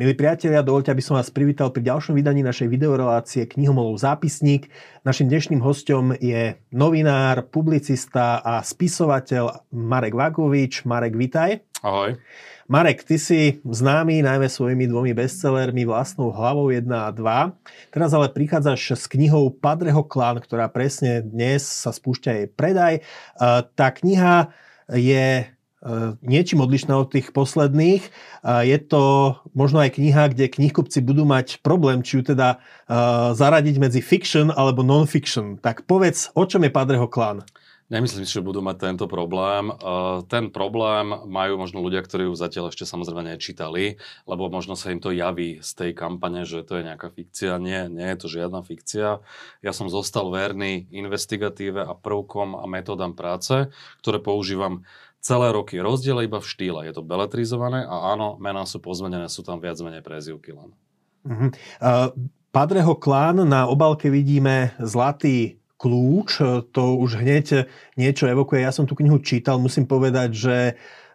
Milí priatelia, dovolte, aby som vás privítal pri ďalšom vydaní našej videorelácie Knihomolov zápisník. Našim dnešným hostom je novinár, publicista a spisovateľ Marek Vagovič. Marek, vitaj. Ahoj. Marek, ty si známy najmä svojimi dvomi bestsellermi Vlastnou hlavou 1 a 2. Teraz ale prichádzaš s knihou Padreho klan, ktorá presne dnes sa spúšťa jej predaj. Tá kniha je E, niečím odlišná od tých posledných. Je to možno aj kniha, kde knihkupci budú mať problém, či ju teda e, zaradiť medzi fiction alebo non-fiction. Tak povedz, o čom je Padreho klán? Nemyslím si, že budú mať tento problém. E, ten problém majú možno ľudia, ktorí ju zatiaľ ešte samozrejme nečítali, lebo možno sa im to javí z tej kampane, že to je nejaká fikcia. Nie, nie je to žiadna fikcia. Ja som zostal verný investigatíve a prvkom a metódam práce, ktoré používam celé roky. Rozdiel iba v štýle. Je to beletrizované a áno, mená sú pozmenené, sú tam viac menej prezivky len. Uh-huh. Uh, Padreho klán, na obalke vidíme zlatý kľúč, to už hneď niečo evokuje. Ja som tú knihu čítal, musím povedať, že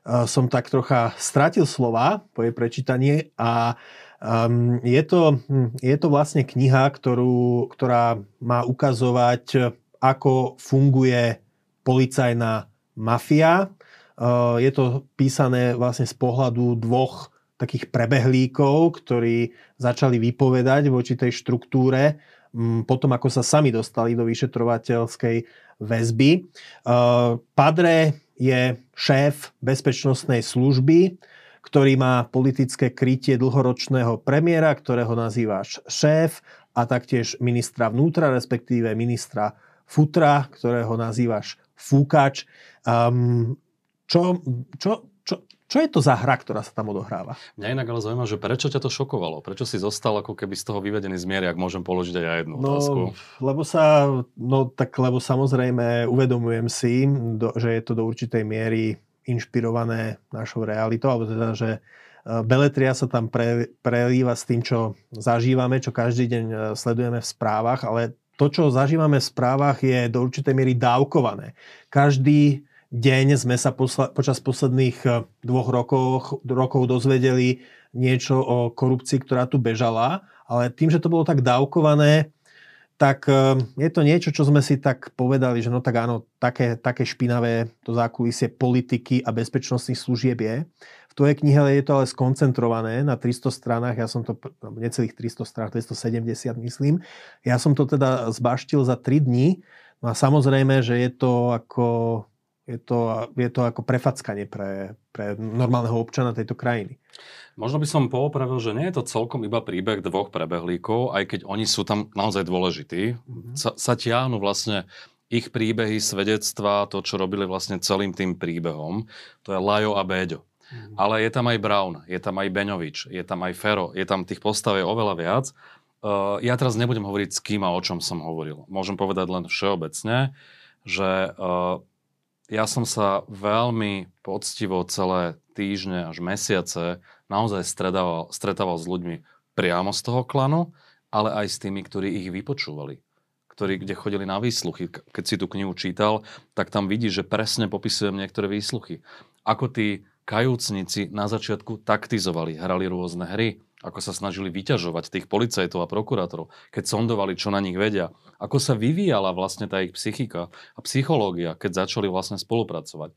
som tak trocha stratil slova po jej prečítanie a um, je, to, hm, je to vlastne kniha, ktorú, ktorá má ukazovať, ako funguje policajná mafia, je to písané vlastne z pohľadu dvoch takých prebehlíkov, ktorí začali vypovedať voči tej štruktúre mm, potom, ako sa sami dostali do vyšetrovateľskej väzby. Eh, Padre je šéf bezpečnostnej služby, ktorý má politické krytie dlhoročného premiéra, ktorého nazývaš šéf, a taktiež ministra vnútra, respektíve ministra futra, ktorého nazývaš fúkač. Um, čo, čo, čo, čo je to za hra, ktorá sa tam odohráva? Mňa inak ale zaujíma, že prečo ťa to šokovalo? Prečo si zostal ako keby z toho vyvedený z miery, ak môžem položiť aj ja jednu no, otázku? Lebo sa, no tak lebo samozrejme uvedomujem si, do, že je to do určitej miery inšpirované našou realitou, alebo teda, že e, beletria sa tam pre, prelíva s tým, čo zažívame, čo každý deň e, sledujeme v správach, ale to, čo zažívame v správach, je do určitej miery dávkované. Každý deň sme sa posla, počas posledných eh, dvoch rokov, rokov dozvedeli niečo o korupcii, ktorá tu bežala, ale tým, že to bolo tak dávkované, tak eh, je to niečo, čo sme si tak povedali, že no tak áno, také, také špinavé to zákulisie politiky a bezpečnostných služieb je. V tvojej knihe je to ale skoncentrované na 300 stranách, ja som to, necelých 300 stranách, 270 myslím. Ja som to teda zbaštil za 3 dní, no a samozrejme, že je to ako je to, je to ako prefackanie pre, pre normálneho občana tejto krajiny. Možno by som poopravil, že nie je to celkom iba príbeh dvoch prebehlíkov, aj keď oni sú tam naozaj dôležití. Mm-hmm. Sa, sa tiahnu vlastne ich príbehy, svedectvá, to, čo robili vlastne celým tým príbehom. To je Lajo a Béďo. Mm-hmm. Ale je tam aj Brown, je tam aj Beňovič, je tam aj Fero, je tam tých postav je oveľa viac. Uh, ja teraz nebudem hovoriť s kým a o čom som hovoril. Môžem povedať len všeobecne, že uh, ja som sa veľmi poctivo celé týždne až mesiace naozaj stretával, stretával s ľuďmi priamo z toho klanu, ale aj s tými, ktorí ich vypočúvali ktorí, kde chodili na výsluchy. Keď si tú knihu čítal, tak tam vidíš, že presne popisujem niektoré výsluchy. Ako tí kajúcnici na začiatku taktizovali, hrali rôzne hry, ako sa snažili vyťažovať tých policajtov a prokurátorov, keď sondovali, čo na nich vedia, ako sa vyvíjala vlastne tá ich psychika a psychológia, keď začali vlastne spolupracovať. E,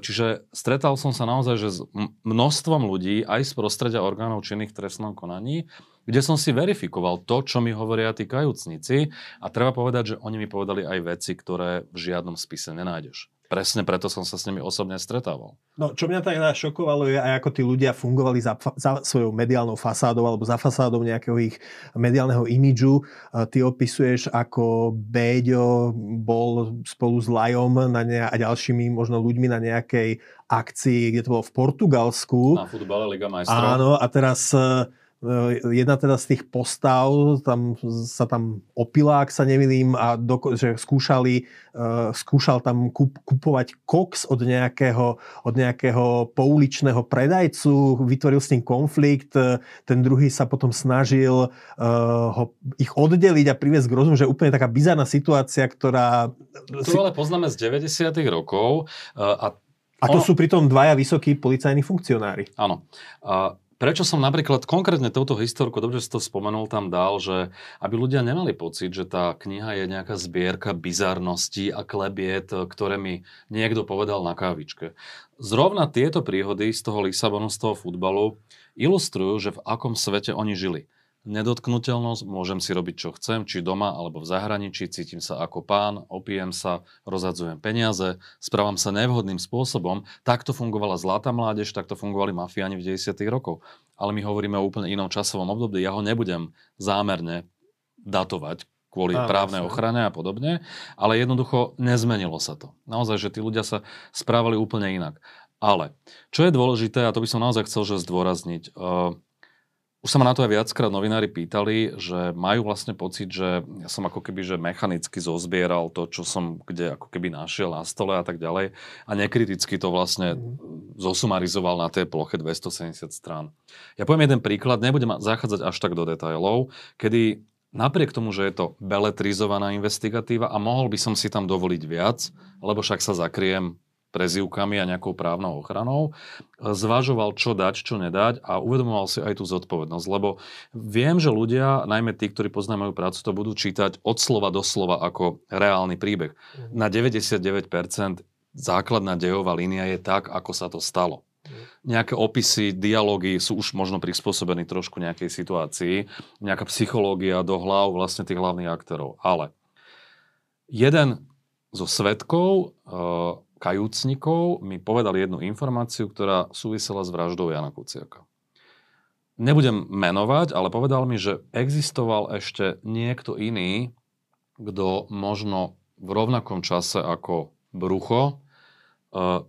čiže stretal som sa naozaj že s množstvom ľudí aj z prostredia orgánov činných trestnom konaní, kde som si verifikoval to, čo mi hovoria tí kajúcnici a treba povedať, že oni mi povedali aj veci, ktoré v žiadnom spise nenájdeš. Presne preto som sa s nimi osobne stretával. No, čo mňa tak šokovalo je aj ako tí ľudia fungovali za, za svojou mediálnou fasádou alebo za fasádou nejakého ich mediálneho imidžu. Ty opisuješ, ako Béďo bol spolu s Lajom na ne- a ďalšími možno ľuďmi na nejakej akcii, kde to bolo v Portugalsku. Na futbale Liga majstrov. Áno, a teraz Eh, jedna teda z tých postav, tam sa tam opila, ak sa nemilím, a do, že skúšali, uh, skúšal tam kup, kupovať koks od nejakého, od nejakého pouličného predajcu, vytvoril s ním konflikt, ten druhý sa potom snažil uh, ho, ich oddeliť a priviesť k rozumu, že úplne taká bizarná situácia, ktorá... To si... ale poznáme z 90 rokov uh, a a to ono... sú pritom dvaja vysokí policajní funkcionári. Áno. Uh, Prečo som napríklad konkrétne touto historku, dobre, že si to spomenul, tam dal, že aby ľudia nemali pocit, že tá kniha je nejaká zbierka bizarností a klebiet, ktoré mi niekto povedal na kávičke. Zrovna tieto príhody z toho Lisabonu, z toho futbalu, ilustrujú, že v akom svete oni žili nedotknutelnosť, môžem si robiť čo chcem, či doma alebo v zahraničí, cítim sa ako pán, opijem sa, rozhadzujem peniaze, správam sa nevhodným spôsobom. Takto fungovala zlatá mládež, takto fungovali mafiáni v 90. rokoch. Ale my hovoríme o úplne inom časovom období. Ja ho nebudem zámerne datovať kvôli Áno, právnej ochrane a podobne, ale jednoducho nezmenilo sa to. Naozaj, že tí ľudia sa správali úplne inak. Ale čo je dôležité, a to by som naozaj chcel že zdôrazniť, uh, už sa ma na to aj viackrát novinári pýtali, že majú vlastne pocit, že ja som ako keby že mechanicky zozbieral to, čo som kde ako keby našiel na stole a tak ďalej a nekriticky to vlastne mm. zosumarizoval na tej ploche 270 strán. Ja poviem jeden príklad, nebudem zachádzať až tak do detailov, kedy napriek tomu, že je to beletrizovaná investigatíva a mohol by som si tam dovoliť viac, lebo však sa zakriem prezivkami a nejakou právnou ochranou, zvažoval, čo dať, čo nedať a uvedomoval si aj tú zodpovednosť. Lebo viem, že ľudia, najmä tí, ktorí poznajú moju prácu, to budú čítať od slova do slova ako reálny príbeh. Mhm. Na 99% základná dejová línia je tak, ako sa to stalo. Mhm. Nejaké opisy, dialógy sú už možno prispôsobení trošku nejakej situácii, nejaká psychológia do hlav vlastne tých hlavných aktérov. Ale jeden zo svetkov uh, kajúcnikov mi povedali jednu informáciu, ktorá súvisela s vraždou Jana Kuciaka. Nebudem menovať, ale povedal mi, že existoval ešte niekto iný, kto možno v rovnakom čase ako Brucho uh,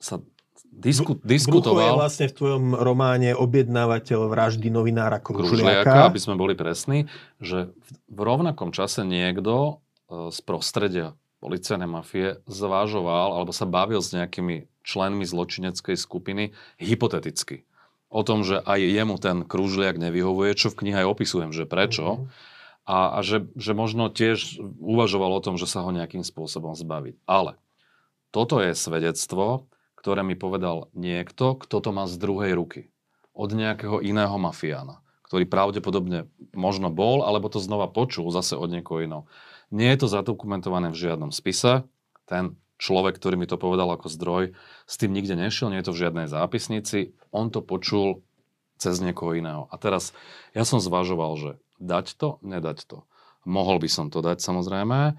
sa disku, diskutoval... Brucho je vlastne v tvojom románe objednávateľ vraždy novinára Kružliaka. Kružliaka, aby sme boli presní, že v rovnakom čase niekto uh, z prostredia policajné mafie zvážoval alebo sa bavil s nejakými členmi zločineckej skupiny hypoteticky. O tom, že aj jemu ten krúžliak nevyhovuje, čo v knihe aj opisujem, že prečo. Mm-hmm. A, a že, že možno tiež uvažoval o tom, že sa ho nejakým spôsobom zbaviť. Ale toto je svedectvo, ktoré mi povedal niekto, kto to má z druhej ruky. Od nejakého iného mafiána, ktorý pravdepodobne možno bol, alebo to znova počul zase od niekoho iného. Nie je to zadokumentované v žiadnom spise. Ten človek, ktorý mi to povedal ako zdroj, s tým nikde nešiel, nie je to v žiadnej zápisnici. On to počul cez niekoho iného. A teraz ja som zvažoval, že dať to, nedať to. Mohol by som to dať samozrejme.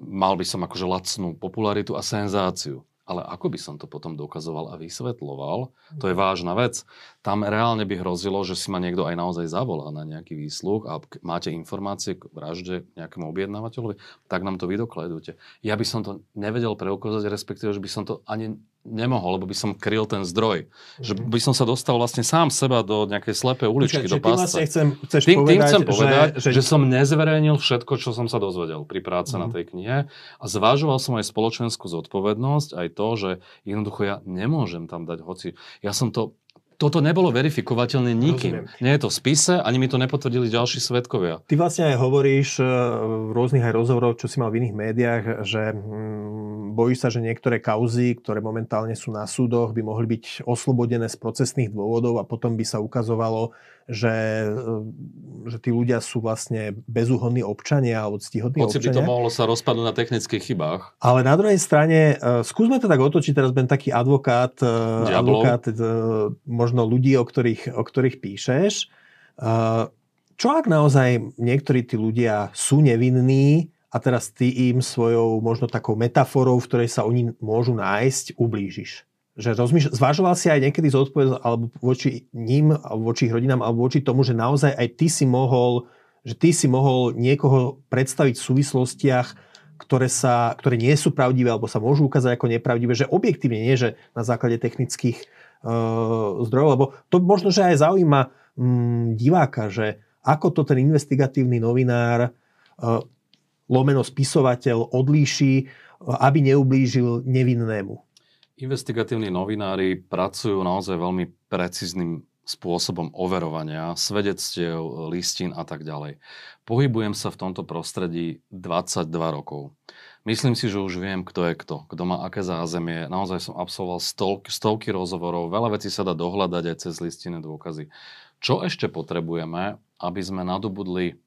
Mal by som akože lacnú popularitu a senzáciu. Ale ako by som to potom dokazoval a vysvetloval, to je mhm. vážna vec. Tam reálne by hrozilo, že si ma niekto aj naozaj zavolá na nejaký výsluh a máte informácie k vražde nejakému objednávateľovi, tak nám to vydokladujte. Ja by som to nevedel preukázať, respektíve, že by som to ani nemohol, lebo by som kryl ten zdroj. Mm-hmm. Že by som sa dostal vlastne sám seba do nejakej slepej uličky, Čiže, do pásca. Vlastne chcem, chceš tým, povedať, tým chcem povedať, že, že... že som nezverejnil všetko, čo som sa dozvedel pri práce mm-hmm. na mhm. tej knihe a zvážoval som aj spoločenskú zodpovednosť, aj to, že jednoducho ja nemôžem tam dať hoci. Ja som to toto nebolo verifikovateľné nikým. Rozumiem. Nie je to v spise, ani mi to nepotvrdili ďalší svetkovia. Ty vlastne aj hovoríš e, v rôznych aj rozhovoroch, čo si mal v iných médiách, že mm, bojíš sa, že niektoré kauzy, ktoré momentálne sú na súdoch, by mohli byť oslobodené z procesných dôvodov a potom by sa ukazovalo, že, e, že tí ľudia sú vlastne bezúhodní občania alebo ctihodní Hoci občania. by to mohlo sa rozpadnúť na technických chybách. Ale na druhej strane, uh, skúsme to tak otočiť, teraz ben taký advokát, uh, advokát uh, možno ľudí, o ktorých, o ktorých píšeš. Čo ak naozaj niektorí tí ľudia sú nevinní a teraz ty im svojou možno takou metaforou, v ktorej sa oni môžu nájsť, ublížiš? Že rozmýšľa, zvažoval si aj niekedy zodpovednosť alebo voči ním, alebo voči ich rodinám, alebo voči tomu, že naozaj aj ty si mohol, že ty si mohol niekoho predstaviť v súvislostiach, ktoré, sa, ktoré nie sú pravdivé alebo sa môžu ukázať ako nepravdivé, že objektívne nie, že na základe technických uh, zdrojov, lebo to možno, že aj zaujíma um, diváka, že ako to ten investigatívny novinár uh, lomeno spisovateľ odlíši, aby neublížil nevinnému. Investigatívni novinári pracujú naozaj veľmi precízným spôsobom overovania svedectiev, listín a tak ďalej. Pohybujem sa v tomto prostredí 22 rokov. Myslím si, že už viem, kto je kto, kto má aké zázemie. Naozaj som absolvoval stovky, stovky rozhovorov, veľa vecí sa dá dohľadať aj cez listinné dôkazy. Čo ešte potrebujeme, aby sme nadobudli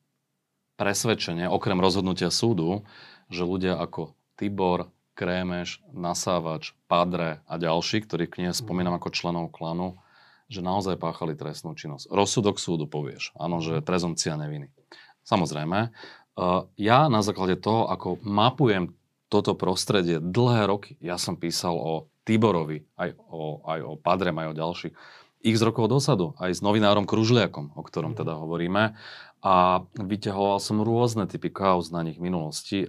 presvedčenie, okrem rozhodnutia súdu, že ľudia ako Tibor, Krémeš, Nasávač, Padre a ďalší, ktorých knihe spomínam ako členov klanu, že naozaj páchali trestnú činnosť. Rozsudok súdu povieš, áno, že prezumcia neviny. Samozrejme, ja na základe toho, ako mapujem toto prostredie dlhé roky, ja som písal o Tiborovi, aj o, aj o Padrem, aj o ďalších, x rokov dosadu, aj s novinárom Kružliakom, o ktorom teda hovoríme. A vyťahoval som rôzne typy kauz na nich minulosti.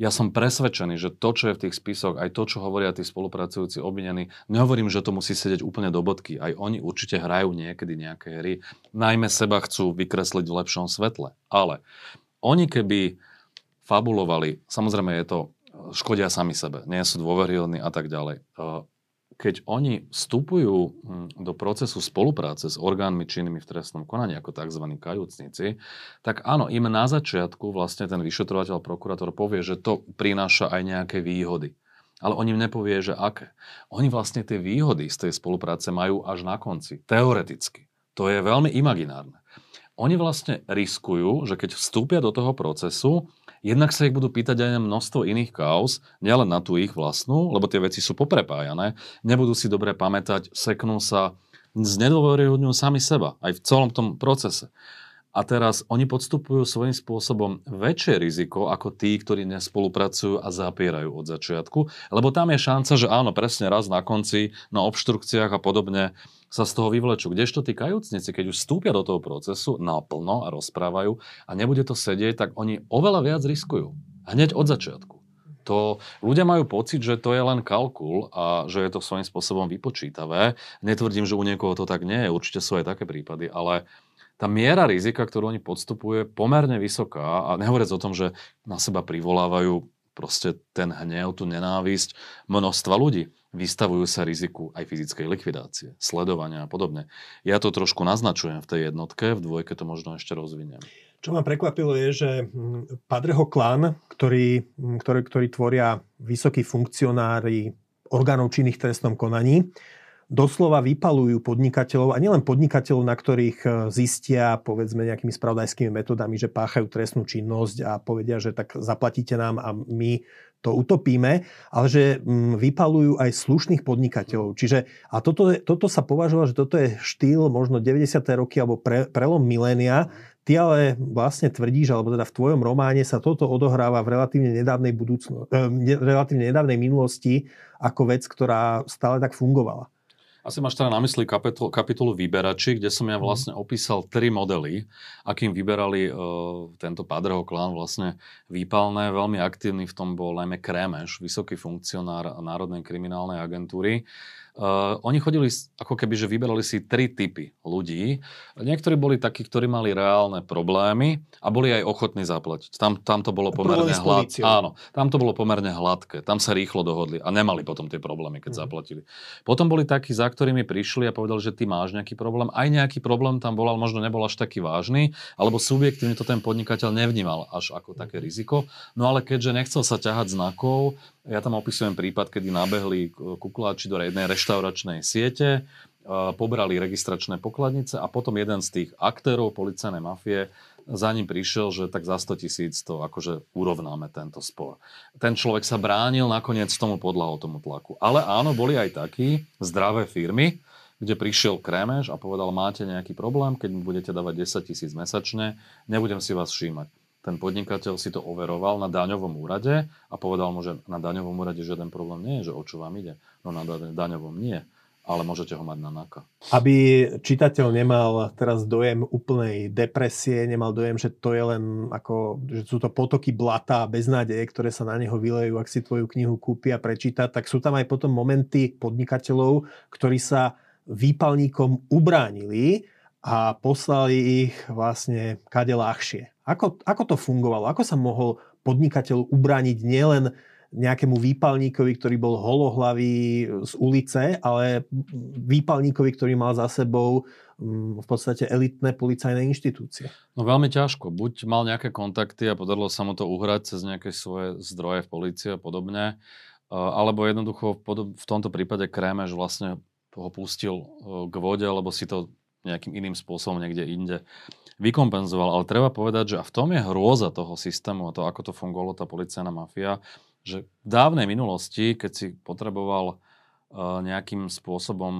Ja som presvedčený, že to, čo je v tých spisoch, aj to, čo hovoria tí spolupracujúci obvinení, nehovorím, že to musí sedieť úplne do bodky. Aj oni určite hrajú niekedy nejaké hry. Najmä seba chcú vykresliť v lepšom svetle. Ale oni keby fabulovali, samozrejme je to, škodia sami sebe, nie sú dôveryhodní a tak ďalej. Keď oni vstupujú hm, do procesu spolupráce s orgánmi činnými v trestnom konaní, ako tzv. kajúcnici, tak áno, im na začiatku vlastne ten vyšetrovateľ, prokurátor povie, že to prináša aj nejaké výhody. Ale on im nepovie, že aké. Oni vlastne tie výhody z tej spolupráce majú až na konci. Teoreticky. To je veľmi imaginárne oni vlastne riskujú, že keď vstúpia do toho procesu, jednak sa ich budú pýtať aj na množstvo iných kaos, nielen na tú ich vlastnú, lebo tie veci sú poprepájané, nebudú si dobre pamätať, seknú sa, znedôveryhodňujú sami seba, aj v celom tom procese. A teraz oni podstupujú svojím spôsobom väčšie riziko ako tí, ktorí nespolupracujú a zapierajú od začiatku, lebo tam je šanca, že áno, presne raz na konci, na obštrukciách a podobne sa z toho vyvlečú. Kdežto tí kajúcnici, keď už vstúpia do toho procesu naplno a rozprávajú a nebude to sedieť, tak oni oveľa viac riskujú. Hneď od začiatku. To, ľudia majú pocit, že to je len kalkul a že je to svojím spôsobom vypočítavé. Netvrdím, že u niekoho to tak nie je, určite sú aj také prípady, ale tá miera rizika, ktorú oni podstupujú, je pomerne vysoká a nehovoriac o tom, že na seba privolávajú proste ten hnev, tú nenávisť množstva ľudí. Vystavujú sa riziku aj fyzickej likvidácie, sledovania a podobne. Ja to trošku naznačujem v tej jednotke, v dvojke to možno ešte rozviniem. Čo ma prekvapilo je, že mm, Padreho klan, ktorý, mm, ktorý, ktorý tvoria vysokí funkcionári orgánov činných trestnom konaní, doslova vypalujú podnikateľov, a nielen podnikateľov, na ktorých e, zistia, povedzme, nejakými spravodajskými metodami, že páchajú trestnú činnosť a povedia, že tak zaplatíte nám a my to utopíme, ale že mm, vypalujú aj slušných podnikateľov. Čiže, a toto, toto sa považovalo, že toto je štýl možno 90. roky alebo pre, prelom milénia. Ty ale vlastne tvrdíš, alebo teda v tvojom románe sa toto odohráva v relatívne nedávnej, budúcno, eh, relatívne nedávnej minulosti ako vec, ktorá stále tak fungovala. Asi máš teda na mysli kapitolu, kapitolu Vyberači, kde som ja mhm. vlastne opísal tri modely, akým vyberali uh, tento Padreho klán vlastne výpalné. Veľmi aktívny v tom bol najmä Krémeš, vysoký funkcionár Národnej kriminálnej agentúry. Uh, oni chodili, ako keby, že vyberali si tri typy ľudí. Niektorí boli takí, ktorí mali reálne problémy a boli aj ochotní zaplatiť. Tam, tam to bolo pomerne hladké. Áno, tam to bolo pomerne hladké. Tam sa rýchlo dohodli a nemali potom tie problémy, keď mm. zaplatili. Potom boli takí, za ktorými prišli a povedali, že ty máš nejaký problém. Aj nejaký problém tam bol, ale možno nebol až taký vážny, alebo subjektívne to ten podnikateľ nevnímal až ako také mhm. riziko. No ale keďže nechcel sa ťahať znakov, ja tam opisujem prípad, kedy nabehli kukláči do jednej reštauračnej siete, pobrali registračné pokladnice a potom jeden z tých aktérov policajnej mafie za ním prišiel, že tak za 100 tisíc to akože urovnáme tento spor. Ten človek sa bránil, nakoniec tomu podľahol tomu tlaku. Ale áno, boli aj takí zdravé firmy, kde prišiel krémež a povedal, máte nejaký problém, keď mi budete dávať 10 tisíc mesačne, nebudem si vás všímať. Ten podnikateľ si to overoval na daňovom úrade a povedal mu, že na daňovom úrade žiaden problém nie je, že o čo vám ide. No na daňovom nie ale môžete ho mať na NAKA. Aby čitateľ nemal teraz dojem úplnej depresie, nemal dojem, že to je len ako, že sú to potoky blata a beznádeje, ktoré sa na neho vylejú, ak si tvoju knihu kúpia a prečíta, tak sú tam aj potom momenty podnikateľov, ktorí sa výpalníkom ubránili a poslali ich vlastne kade ľahšie. Ako, ako to fungovalo? Ako sa mohol podnikateľ ubrániť nielen nejakému výpalníkovi, ktorý bol holohlavý z ulice, ale výpalníkovi, ktorý mal za sebou mm, v podstate elitné policajné inštitúcie. No veľmi ťažko. Buď mal nejaké kontakty a podarilo sa mu to uhrať cez nejaké svoje zdroje v polícii a podobne, alebo jednoducho v tomto prípade Krémeš vlastne ho pustil k vode, alebo si to nejakým iným spôsobom niekde inde vykompenzoval. Ale treba povedať, že a v tom je hrôza toho systému a to, ako to fungovalo tá policajná mafia, že v dávnej minulosti, keď si potreboval nejakým spôsobom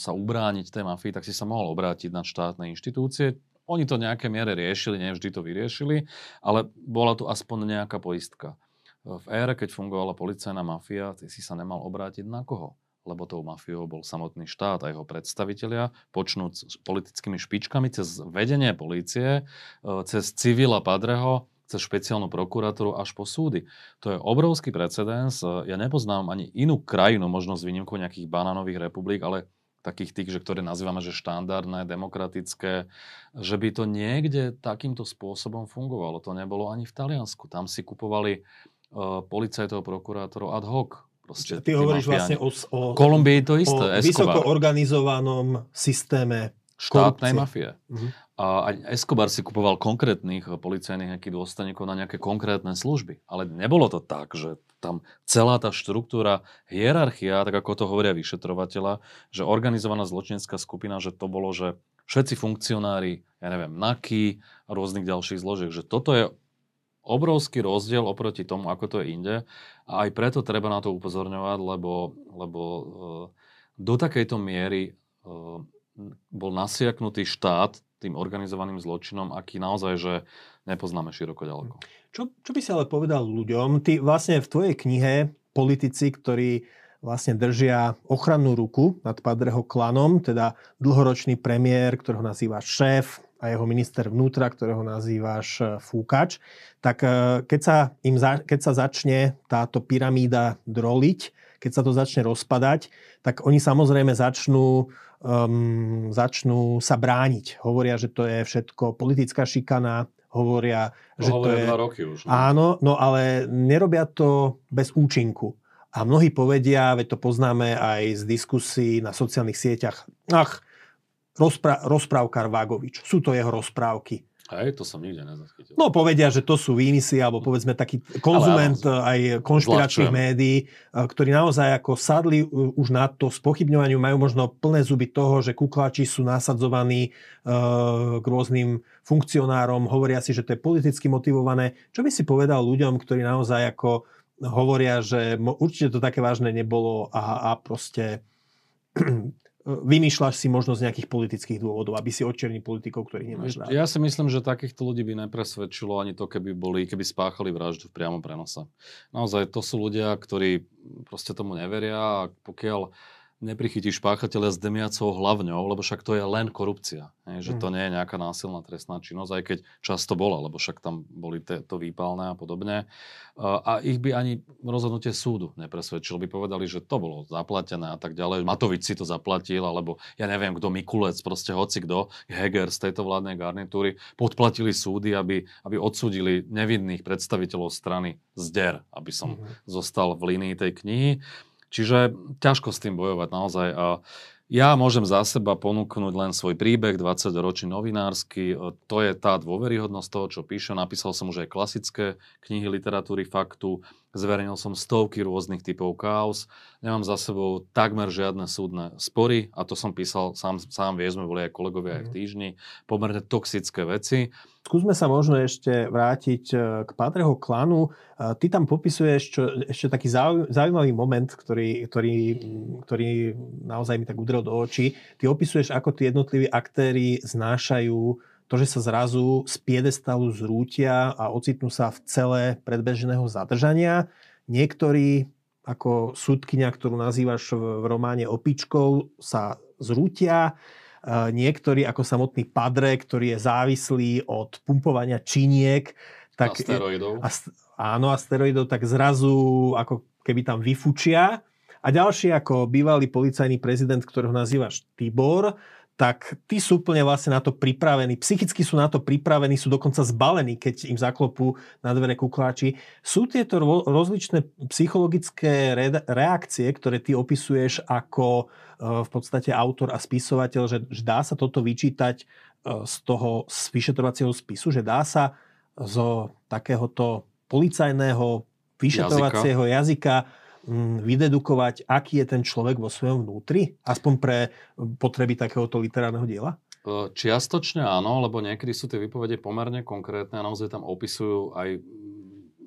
sa ubrániť tej mafii, tak si sa mohol obrátiť na štátne inštitúcie. Oni to nejaké miere riešili, nevždy to vyriešili, ale bola tu aspoň nejaká poistka v ére, keď fungovala policajná mafia, ty si sa nemal obrátiť na koho? Lebo tou mafiou bol samotný štát a jeho predstavitelia, počnúť s politickými špičkami cez vedenie polície, e, cez civila Padreho, cez špeciálnu prokuratúru až po súdy. To je obrovský precedens. E, ja nepoznám ani inú krajinu, možno s výnimkou nejakých banánových republik, ale takých tých, že ktoré nazývame, že štandardné, demokratické, že by to niekde takýmto spôsobom fungovalo. To nebolo ani v Taliansku. Tam si kupovali uh, policajtov, prokurátorov ad hoc. Proste, Ty hovoríš vlastne o, o, Kolumbii to isté. O vysoko organizovanom systéme štátnej mafie. Uh-huh. A Escobar si kupoval konkrétnych policajných nejakých dôstojníkov na nejaké konkrétne služby. Ale nebolo to tak, že tam celá tá štruktúra, hierarchia, tak ako to hovoria vyšetrovateľa, že organizovaná zločinecká skupina, že to bolo, že všetci funkcionári, ja neviem, NAKY a rôznych ďalších zložiek, že toto je obrovský rozdiel oproti tomu, ako to je inde. A aj preto treba na to upozorňovať, lebo, lebo e, do takejto miery e, bol nasiaknutý štát tým organizovaným zločinom, aký naozaj, že nepoznáme široko ďaleko. Čo, čo by si ale povedal ľuďom? Ty vlastne v tvojej knihe politici, ktorí vlastne držia ochrannú ruku nad Padreho klanom, teda dlhoročný premiér, ktorého nazýva šéf, a jeho minister vnútra, ktorého nazývaš e, Fúkač, tak e, keď sa, im za, keď sa začne táto pyramída droliť, keď sa to začne rozpadať, tak oni samozrejme začnú, um, začnú sa brániť. Hovoria, že to je všetko politická šikana, hovoria, to že to je... Dva roky už. Ne? No. Áno, no ale nerobia to bez účinku. A mnohí povedia, veď to poznáme aj z diskusí na sociálnych sieťach, ach, rozpra- rozprávkar Vágovič. Sú to jeho rozprávky. Hej, to som nikde nezachytil. No povedia, že to sú výmysly, alebo povedzme taký konzument aj konšpiračných médií, ktorí naozaj ako sadli už na to spochybňovaniu, majú možno plné zuby toho, že kuklači sú nasadzovaní k rôznym funkcionárom, hovoria si, že to je politicky motivované. Čo by si povedal ľuďom, ktorí naozaj ako hovoria, že určite to také vážne nebolo a, a proste vymýšľaš si možno z nejakých politických dôvodov, aby si odčerní politikov, ktorých nemáš rád. Ja si myslím, že takýchto ľudí by nepresvedčilo ani to, keby boli, keby spáchali vraždu v priamom prenose. Naozaj, to sú ľudia, ktorí proste tomu neveria a pokiaľ neprichytíš páchateľa s demiacou hlavňou, lebo však to je len korupcia. Nie? Že to mm. nie je nejaká násilná trestná činnosť, aj keď často bola, lebo však tam boli te, to výpalné a podobne. A ich by ani rozhodnutie súdu nepresvedčilo. By povedali, že to bolo zaplatené a tak ďalej. Matovič si to zaplatil, alebo ja neviem, kto Mikulec, proste hoci kto, Heger z tejto vládnej garnitúry, podplatili súdy, aby, aby odsúdili nevinných predstaviteľov strany zder, aby som mm-hmm. zostal v línii tej knihy. Čiže ťažko s tým bojovať naozaj. A ja môžem za seba ponúknuť len svoj príbeh, 20 ročný novinársky. To je tá dôveryhodnosť toho, čo píše. Napísal som už aj klasické knihy literatúry faktu. Zverejnil som stovky rôznych typov kaos. Nemám za sebou takmer žiadne súdne spory a to som písal, sám, sám vie, sme boli aj kolegovia aj v mhm. týždni, pomerne toxické veci. Skúsme sa možno ešte vrátiť e, k Pátreho klanu. E, ty tam popisuješ čo, ešte taký zaujímavý moment, ktorý, ktorý, ktorý naozaj mi tak udrel do očí. Ty opisuješ, ako tí jednotliví aktéry znášajú to, že sa zrazu z piedestalu zrútia a ocitnú sa v celé predbežného zadržania. Niektorí, ako súdkynia, ktorú nazývaš v románe opičkou, sa zrútia. Niektorí, ako samotný padre, ktorý je závislý od pumpovania činiek. Tak. A, áno, asteroidov, tak zrazu ako keby tam vyfučia. A ďalší ako bývalý policajný prezident, ktorého nazývaš Tibor, tak tí sú úplne vlastne na to pripravení, psychicky sú na to pripravení, sú dokonca zbalení, keď im zaklopú na dvere kukláči. Sú tieto rozličné psychologické reakcie, ktoré ty opisuješ ako v podstate autor a spisovateľ, že, dá sa toto vyčítať z toho z vyšetrovacieho spisu, že dá sa zo takéhoto policajného vyšetrovacieho jazyka, jazyka vydedukovať, aký je ten človek vo svojom vnútri? Aspoň pre potreby takéhoto literárneho diela? Čiastočne áno, lebo niekedy sú tie výpovede pomerne konkrétne a naozaj tam opisujú aj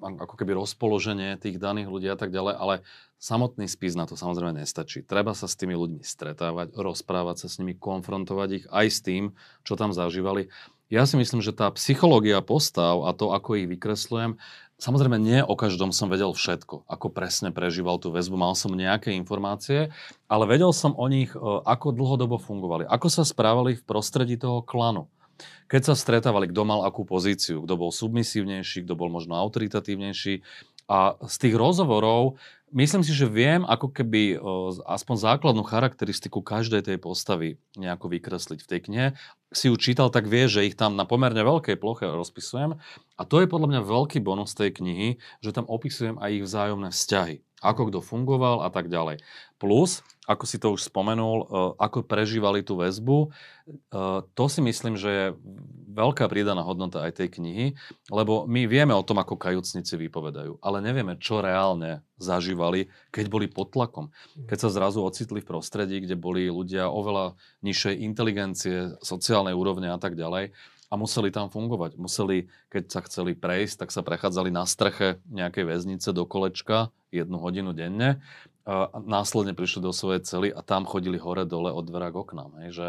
ako keby rozpoloženie tých daných ľudí a tak ďalej, ale samotný spis na to samozrejme nestačí. Treba sa s tými ľuďmi stretávať, rozprávať sa s nimi, konfrontovať ich aj s tým, čo tam zažívali. Ja si myslím, že tá psychológia postav a to, ako ich vykresľujem, Samozrejme, nie o každom som vedel všetko, ako presne prežíval tú väzbu, mal som nejaké informácie, ale vedel som o nich, e, ako dlhodobo fungovali, ako sa správali v prostredí toho klanu. Keď sa stretávali, kto mal akú pozíciu, kto bol submisívnejší, kto bol možno autoritatívnejší. A z tých rozhovorov myslím si, že viem ako keby aspoň základnú charakteristiku každej tej postavy nejako vykresliť v tej knihe. Si ju čítal, tak vie, že ich tam na pomerne veľkej ploche rozpisujem. A to je podľa mňa veľký bonus tej knihy, že tam opisujem aj ich vzájomné vzťahy ako kto fungoval a tak ďalej. Plus, ako si to už spomenul, e, ako prežívali tú väzbu, e, to si myslím, že je veľká pridaná hodnota aj tej knihy, lebo my vieme o tom, ako kajúcnici vypovedajú, ale nevieme, čo reálne zažívali, keď boli pod tlakom. Keď sa zrazu ocitli v prostredí, kde boli ľudia oveľa nižšej inteligencie, sociálnej úrovne a tak ďalej a museli tam fungovať. Museli, keď sa chceli prejsť, tak sa prechádzali na streche nejakej väznice do kolečka jednu hodinu denne a následne prišli do svojej cely a tam chodili hore-dole od dvera k oknám. Hej, že,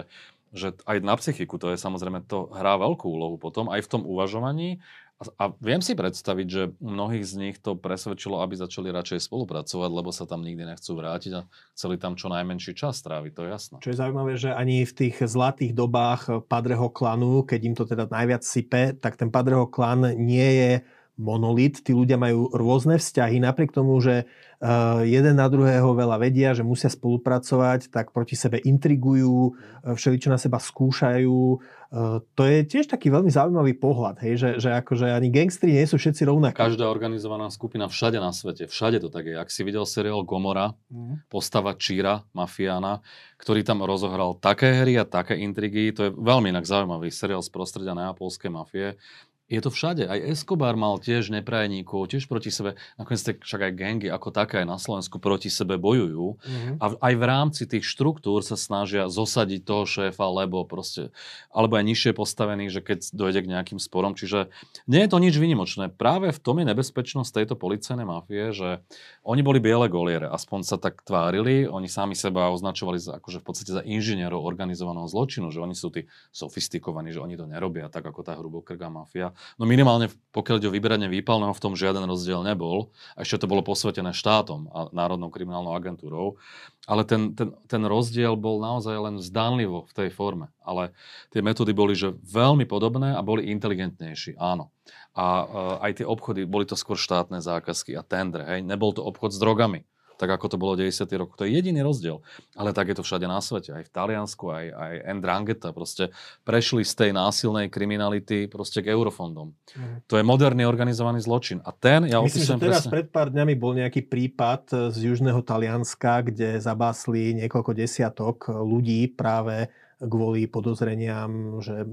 že aj na psychiku to je samozrejme, to hrá veľkú úlohu potom aj v tom uvažovaní a viem si predstaviť, že mnohých z nich to presvedčilo, aby začali radšej spolupracovať, lebo sa tam nikdy nechcú vrátiť a chceli tam čo najmenší čas stráviť, to je jasné. Čo je zaujímavé, že ani v tých zlatých dobách Padreho klanu, keď im to teda najviac sype, tak ten Padreho klan nie je monolit, tí ľudia majú rôzne vzťahy, napriek tomu, že uh, jeden na druhého veľa vedia, že musia spolupracovať, tak proti sebe intrigujú, uh, všeličo na seba skúšajú. Uh, to je tiež taký veľmi zaujímavý pohľad, hej, že, že akože ani gangstri nie sú všetci rovnakí. Každá organizovaná skupina všade na svete, všade to tak je. Ak si videl seriál Gomora, mm. postava Číra, mafiána, ktorý tam rozohral také hry a také intrigy, to je veľmi inak zaujímavý seriál z prostredia neapolskej mafie je to všade. Aj Escobar mal tiež neprajníkov, tiež proti sebe. Nakoniec však aj gengy ako také aj na Slovensku proti sebe bojujú. Mm-hmm. A aj v rámci tých štruktúr sa snažia zosadiť toho šéfa, lebo proste, alebo aj nižšie postavených, že keď dojde k nejakým sporom. Čiže nie je to nič vynimočné. Práve v tom je nebezpečnosť tejto policajnej mafie, že oni boli biele goliere, aspoň sa tak tvárili. Oni sami seba označovali za, akože v podstate za inžinierov organizovaného zločinu, že oni sú tí sofistikovaní, že oni to nerobia tak ako tá hrubokrgá mafia. No minimálne pokiaľ ide o vyberanie výpalného, v tom žiaden rozdiel nebol. A ešte to bolo posvetené štátom a Národnou kriminálnou agentúrou. Ale ten, ten, ten rozdiel bol naozaj len zdánlivo v tej forme. Ale tie metódy boli že veľmi podobné a boli inteligentnejší, áno. A uh, aj tie obchody, boli to skôr štátne zákazky a tendre, hej. Nebol to obchod s drogami tak ako to bolo v 90. rokoch. To je jediný rozdiel. Ale tak je to všade na svete. Aj v Taliansku, aj, aj Ndrangheta proste prešli z tej násilnej kriminality proste k eurofondom. Mm. To je moderný organizovaný zločin. A ten, ja Myslím, že teraz presne... pred pár dňami bol nejaký prípad z južného Talianska, kde zabásli niekoľko desiatok ľudí práve kvôli podozreniam, že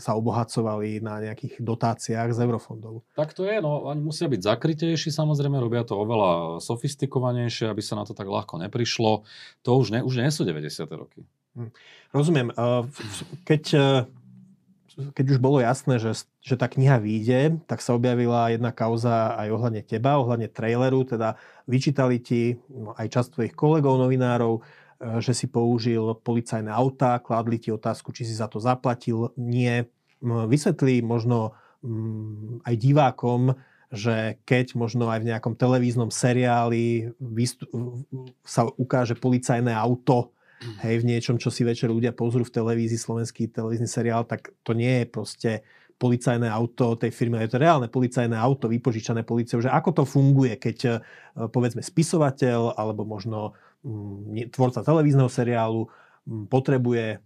sa obohacovali na nejakých dotáciách z eurofondov. Tak to je, no oni musia byť zakrytejší, samozrejme, robia to oveľa sofistikovanejšie, aby sa na to tak ľahko neprišlo. To už, ne, už nie sú 90. roky. Hm. Rozumiem. Keď, keď už bolo jasné, že, že tá kniha vyjde, tak sa objavila jedna kauza aj ohľadne teba, ohľadne traileru, teda vyčítali ti no, aj časť tvojich kolegov, novinárov, Eh, že si použil policajné autá, kladli ti otázku, či si za to zaplatil. Nie. Vysvetlí možno mm, aj divákom, že keď možno aj v nejakom televíznom seriáli sa ukáže policajné auto, hej, v niečom, čo si večer ľudia pozrú v televízii, slovenský televízny seriál, tak to nie je proste policajné auto tej firmy, je to reálne policajné auto vypožičané policiou, že ako to funguje, keď eh, povedzme spisovateľ alebo možno Mm, tvorca televízneho seriálu mm, potrebuje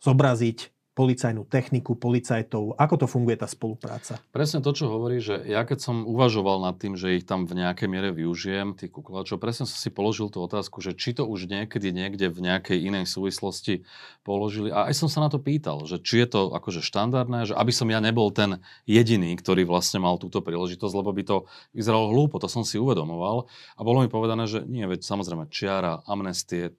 zobraziť policajnú techniku, policajtov? Ako to funguje tá spolupráca? Presne to, čo hovorí, že ja keď som uvažoval nad tým, že ich tam v nejakej miere využijem, tých kuklačov, presne som si položil tú otázku, že či to už niekedy niekde v nejakej inej súvislosti položili. A aj som sa na to pýtal, že či je to akože štandardné, že aby som ja nebol ten jediný, ktorý vlastne mal túto príležitosť, lebo by to vyzeralo hlúpo, to som si uvedomoval. A bolo mi povedané, že nie, veď samozrejme čiara, amnestie,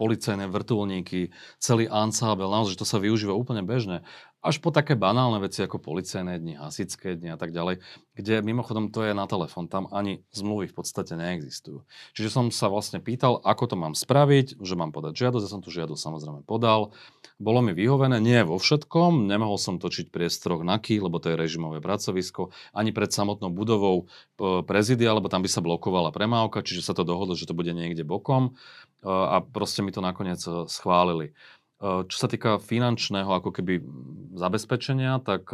policajné vrtulníky, celý ansábel, naozaj, že to sa využíva úplne bežne. Až po také banálne veci ako policajné dni, hasičské dni a tak ďalej, kde mimochodom to je na telefón, tam ani zmluvy v podstate neexistujú. Čiže som sa vlastne pýtal, ako to mám spraviť, že mám podať žiadosť, ja som tu žiadosť samozrejme podal. Bolo mi vyhovené, nie vo všetkom, nemohol som točiť priestroch na ký, lebo to je režimové pracovisko, ani pred samotnou budovou e, prezidia, lebo tam by sa blokovala premávka, čiže sa to dohodlo, že to bude niekde bokom e, a proste mi to nakoniec e, schválili. Čo sa týka finančného ako keby zabezpečenia, tak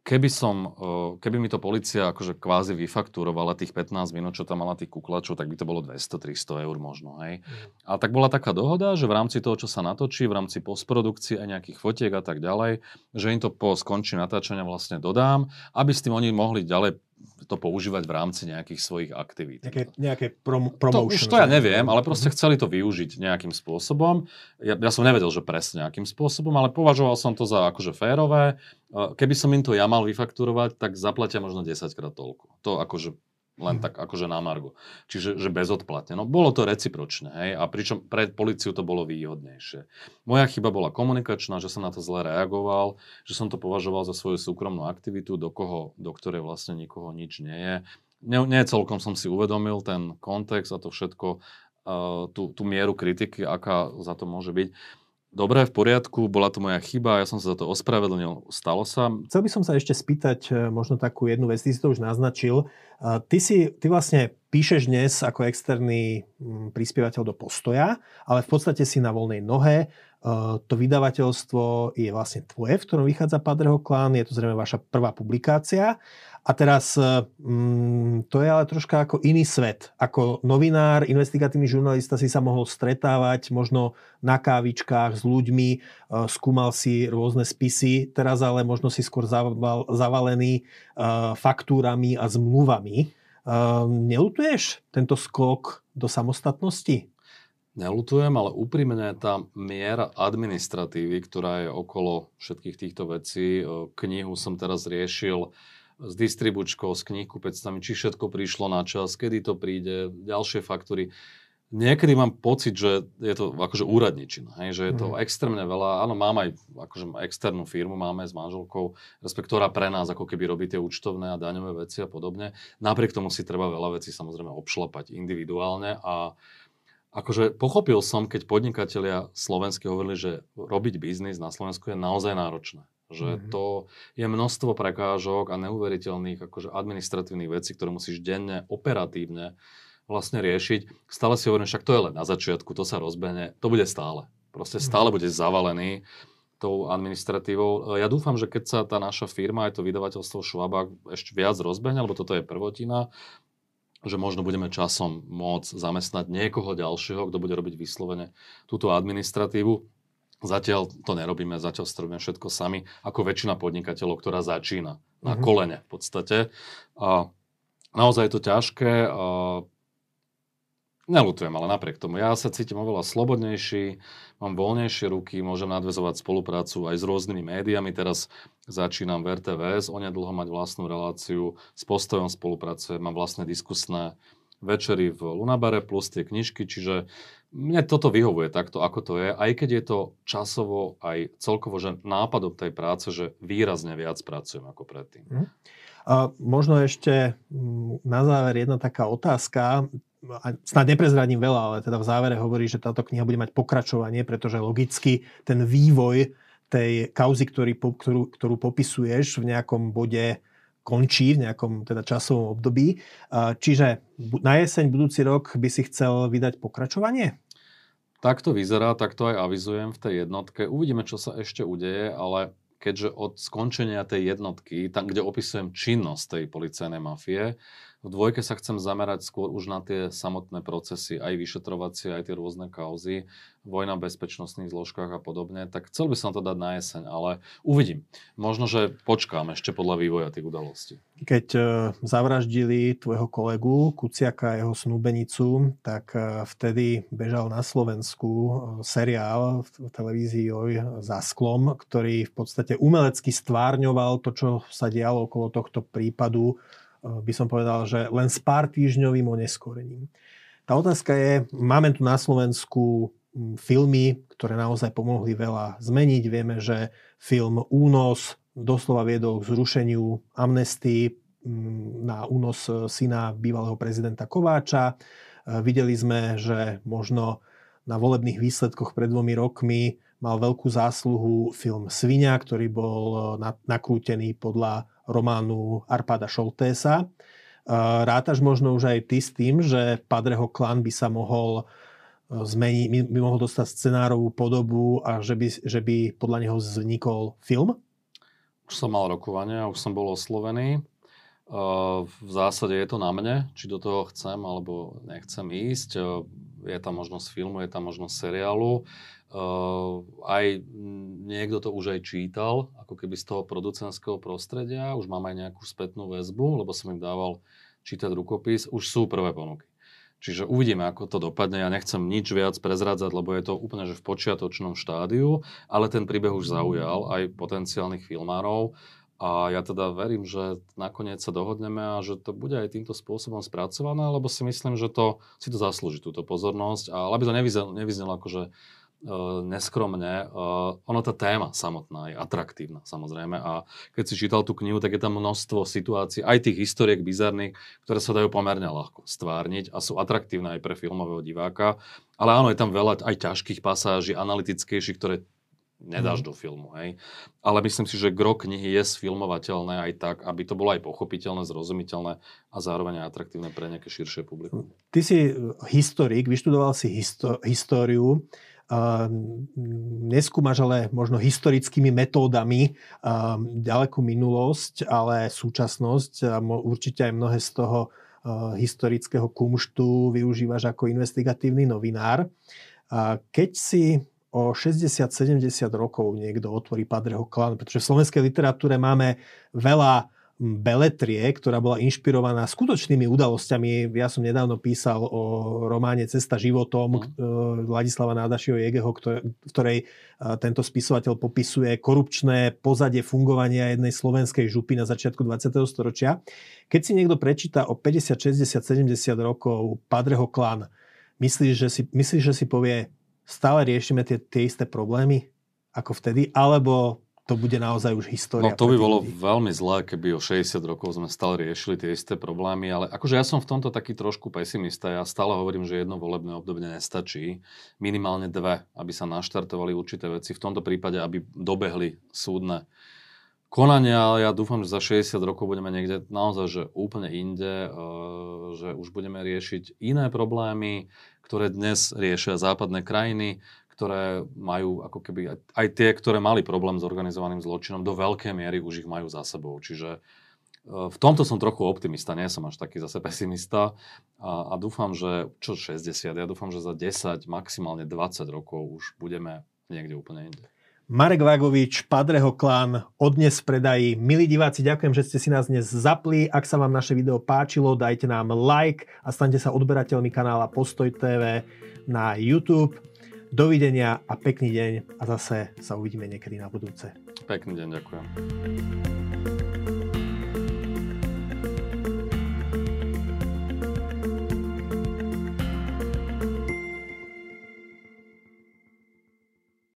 keby som, keby mi to policia akože kvázi vyfaktúrovala tých 15 minút, čo tam mala tých kuklačov, tak by to bolo 200-300 eur možno, hej. Mm. A tak bola taká dohoda, že v rámci toho, čo sa natočí, v rámci postprodukcie a nejakých fotiek a tak ďalej, že im to po skončí natáčania vlastne dodám, aby s tým oni mohli ďalej to používať v rámci nejakých svojich aktivít. Nejaké, nejaké prom- promotion. To, už to ja neviem, ale proste mm-hmm. chceli to využiť nejakým spôsobom. Ja, ja som nevedel, že presne nejakým spôsobom, ale považoval som to za akože férové. Keby som im to ja mal vyfakturovať, tak zaplatia možno 10 krát toľko. To akože len mm. tak akože na margo. Čiže že bezodplatne. No bolo to recipročné, hej, a pričom pre policiu to bolo výhodnejšie. Moja chyba bola komunikačná, že som na to zle reagoval, že som to považoval za svoju súkromnú aktivitu, do, koho, do ktorej vlastne nikoho nič nie je. Nie, nie celkom som si uvedomil ten kontext a to všetko, uh, tú, tú mieru kritiky, aká za to môže byť. Dobre, v poriadku, bola to moja chyba, ja som sa za to ospravedlnil, stalo sa. Chcel by som sa ešte spýtať e, možno takú jednu vec, ty si to už naznačil. E, ty, si, ty vlastne píšeš dnes ako externý mm, prispievateľ do postoja, ale v podstate si na voľnej nohe. E, to vydavateľstvo je vlastne tvoje, v ktorom vychádza Padreho klán, je to zrejme vaša prvá publikácia. A teraz mm, to je ale troška ako iný svet. Ako novinár, investigatívny žurnalista si sa mohol stretávať možno na kávičkách s ľuďmi, e, skúmal si rôzne spisy, teraz ale možno si skôr zaval, zavalený faktúrami a zmluvami. Nelutuješ tento skok do samostatnosti? Nelutujem, ale úprimne tá miera administratívy, ktorá je okolo všetkých týchto vecí, knihu som teraz riešil s distribučkou, s knihkupectvami, či všetko prišlo na čas, kedy to príde, ďalšie faktúry. Niekedy mám pocit, že je to akože úradničina, hej, že je to mm. extrémne veľa. Áno, mám aj akože externú firmu, máme s manželkou, respektora pre nás ako keby robí tie účtovné a daňové veci a podobne. Napriek tomu si treba veľa vecí samozrejme obšlapať individuálne a akože pochopil som, keď podnikatelia slovenskí hovorili, že robiť biznis na Slovensku je naozaj náročné. Že mm-hmm. to je množstvo prekážok a neuveriteľných akože administratívnych vecí, ktoré musíš denne, operatívne vlastne riešiť. Stále si hovorím, však to je len na začiatku, to sa rozbehne, to bude stále. Proste mhm. stále bude zavalený tou administratívou. Ja dúfam, že keď sa tá naša firma, aj to vydavateľstvo Švabák ešte viac rozbehne, lebo toto je prvotina, že možno budeme časom môcť zamestnať niekoho ďalšieho, kto bude robiť vyslovene túto administratívu. Zatiaľ to nerobíme, zatiaľ to robíme všetko sami, ako väčšina podnikateľov, ktorá začína na mm-hmm. kolene v podstate. A naozaj je to ťažké. A nelutujem, ale napriek tomu. Ja sa cítim oveľa slobodnejší, mám voľnejšie ruky, môžem nadvezovať spoluprácu aj s rôznymi médiami. Teraz začínam v RTVS, onedlho mať vlastnú reláciu, s postojom spolupráce, mám vlastné diskusné večery v Lunabare plus tie knižky, čiže mne toto vyhovuje takto, ako to je, aj keď je to časovo, aj celkovo, že nápadom tej práce, že výrazne viac pracujem ako predtým. Mm. A možno ešte mm, na záver jedna taká otázka, snad neprezradím veľa, ale teda v závere hovorí, že táto kniha bude mať pokračovanie, pretože logicky ten vývoj tej kauzy, ktorý, ktorú, ktorú popisuješ v nejakom bode končí v nejakom teda časovom období. Čiže na jeseň budúci rok by si chcel vydať pokračovanie? Tak to vyzerá, tak to aj avizujem v tej jednotke. Uvidíme, čo sa ešte udeje, ale keďže od skončenia tej jednotky, tam, kde opisujem činnosť tej policajnej mafie, v dvojke sa chcem zamerať skôr už na tie samotné procesy, aj vyšetrovacie, aj tie rôzne kauzy. vojna v bezpečnostných zložkách a podobne, tak chcel by som to dať na jeseň, ale uvidím. Možno, že počkám ešte podľa vývoja tých udalostí. Keď e, zavraždili tvojho kolegu Kuciaka a jeho snúbenicu, tak e, vtedy bežal na Slovensku e, seriál v televízii Oj za sklom, ktorý v podstate umelecky stvárňoval to, čo sa dialo okolo tohto prípadu, by som povedal, že len s pár týždňovým oneskorením. Tá otázka je, máme tu na Slovensku filmy, ktoré naozaj pomohli veľa zmeniť. Vieme, že film Únos doslova viedol k zrušeniu amnestii na únos syna bývalého prezidenta Kováča. E, videli sme, že možno na volebných výsledkoch pred dvomi rokmi mal veľkú zásluhu film Svinia, ktorý bol nakrútený podľa románu Arpada Šoltésa. E, rátaš možno už aj ty s tým, že Padreho klan by sa mohol zmení, by mohol dostať scenárovú podobu a že by, že by podľa neho vznikol film? Už som mal rokovania, už som bol oslovený. V zásade je to na mne, či do toho chcem alebo nechcem ísť. Je tam možnosť filmu, je tam možnosť seriálu. Aj niekto to už aj čítal, ako keby z toho producentského prostredia. Už mám aj nejakú spätnú väzbu, lebo som im dával čítať rukopis. Už sú prvé ponuky. Čiže uvidíme, ako to dopadne. Ja nechcem nič viac prezradzať, lebo je to úplne že v počiatočnom štádiu, ale ten príbeh už zaujal aj potenciálnych filmárov. A ja teda verím, že nakoniec sa dohodneme a že to bude aj týmto spôsobom spracované, lebo si myslím, že to si to zaslúži túto pozornosť. A aby to nevyznelo, nevyznelo ako, že uh, neskromne. Uh, ono tá téma samotná je atraktívna samozrejme a keď si čítal tú knihu, tak je tam množstvo situácií, aj tých historiek bizarných, ktoré sa dajú pomerne ľahko stvárniť a sú atraktívne aj pre filmového diváka. Ale áno, je tam veľa aj ťažkých pasáží, analytickejších, ktoré nedáš mm. do filmu, hej. Ale myslím si, že gro knihy je sfilmovateľné aj tak, aby to bolo aj pochopiteľné, zrozumiteľné a zároveň aj atraktívne pre nejaké širšie publikum. Ty si historik, vyštudoval si histo- históriu neskúmaš ale možno historickými metódami ďalekú minulosť, ale súčasnosť. A určite aj mnohé z toho historického kumštu využívaš ako investigatívny novinár. Keď si o 60-70 rokov niekto otvorí Padreho klan, pretože v slovenskej literatúre máme veľa beletrie, ktorá bola inšpirovaná skutočnými udalosťami. Ja som nedávno písal o románe Cesta životom mm. Ladislava Nádašieho Jegeho, v ktorej tento spisovateľ popisuje korupčné pozadie fungovania jednej slovenskej župy na začiatku 20. storočia. Keď si niekto prečíta o 50, 60, 70 rokov Padreho klan, myslíš, že si, myslíš, že si povie, stále riešime tie, tie isté problémy ako vtedy, alebo to bude naozaj už história. No to by bolo ľudí. veľmi zlé, keby o 60 rokov sme stále riešili tie isté problémy, ale akože ja som v tomto taký trošku pesimista. Ja stále hovorím, že jedno volebné obdobie nestačí. Minimálne dve, aby sa naštartovali určité veci. V tomto prípade, aby dobehli súdne konania, ale ja dúfam, že za 60 rokov budeme niekde naozaj že úplne inde, eh, že už budeme riešiť iné problémy, ktoré dnes riešia západné krajiny ktoré majú ako keby aj tie, ktoré mali problém s organizovaným zločinom, do veľkej miery už ich majú za sebou. Čiže e, v tomto som trochu optimista, nie som až taký zase pesimista a, a dúfam, že čo 60, ja dúfam, že za 10, maximálne 20 rokov už budeme niekde úplne inde. Marek Vagovič, Padreho klán, odnes v predaji. Milí diváci, ďakujem, že ste si nás dnes zapli. Ak sa vám naše video páčilo, dajte nám like a stante sa odberateľmi kanála Postoj TV na YouTube. Dovidenia a pekný deň a zase sa uvidíme niekedy na budúce. Pekný deň, ďakujem.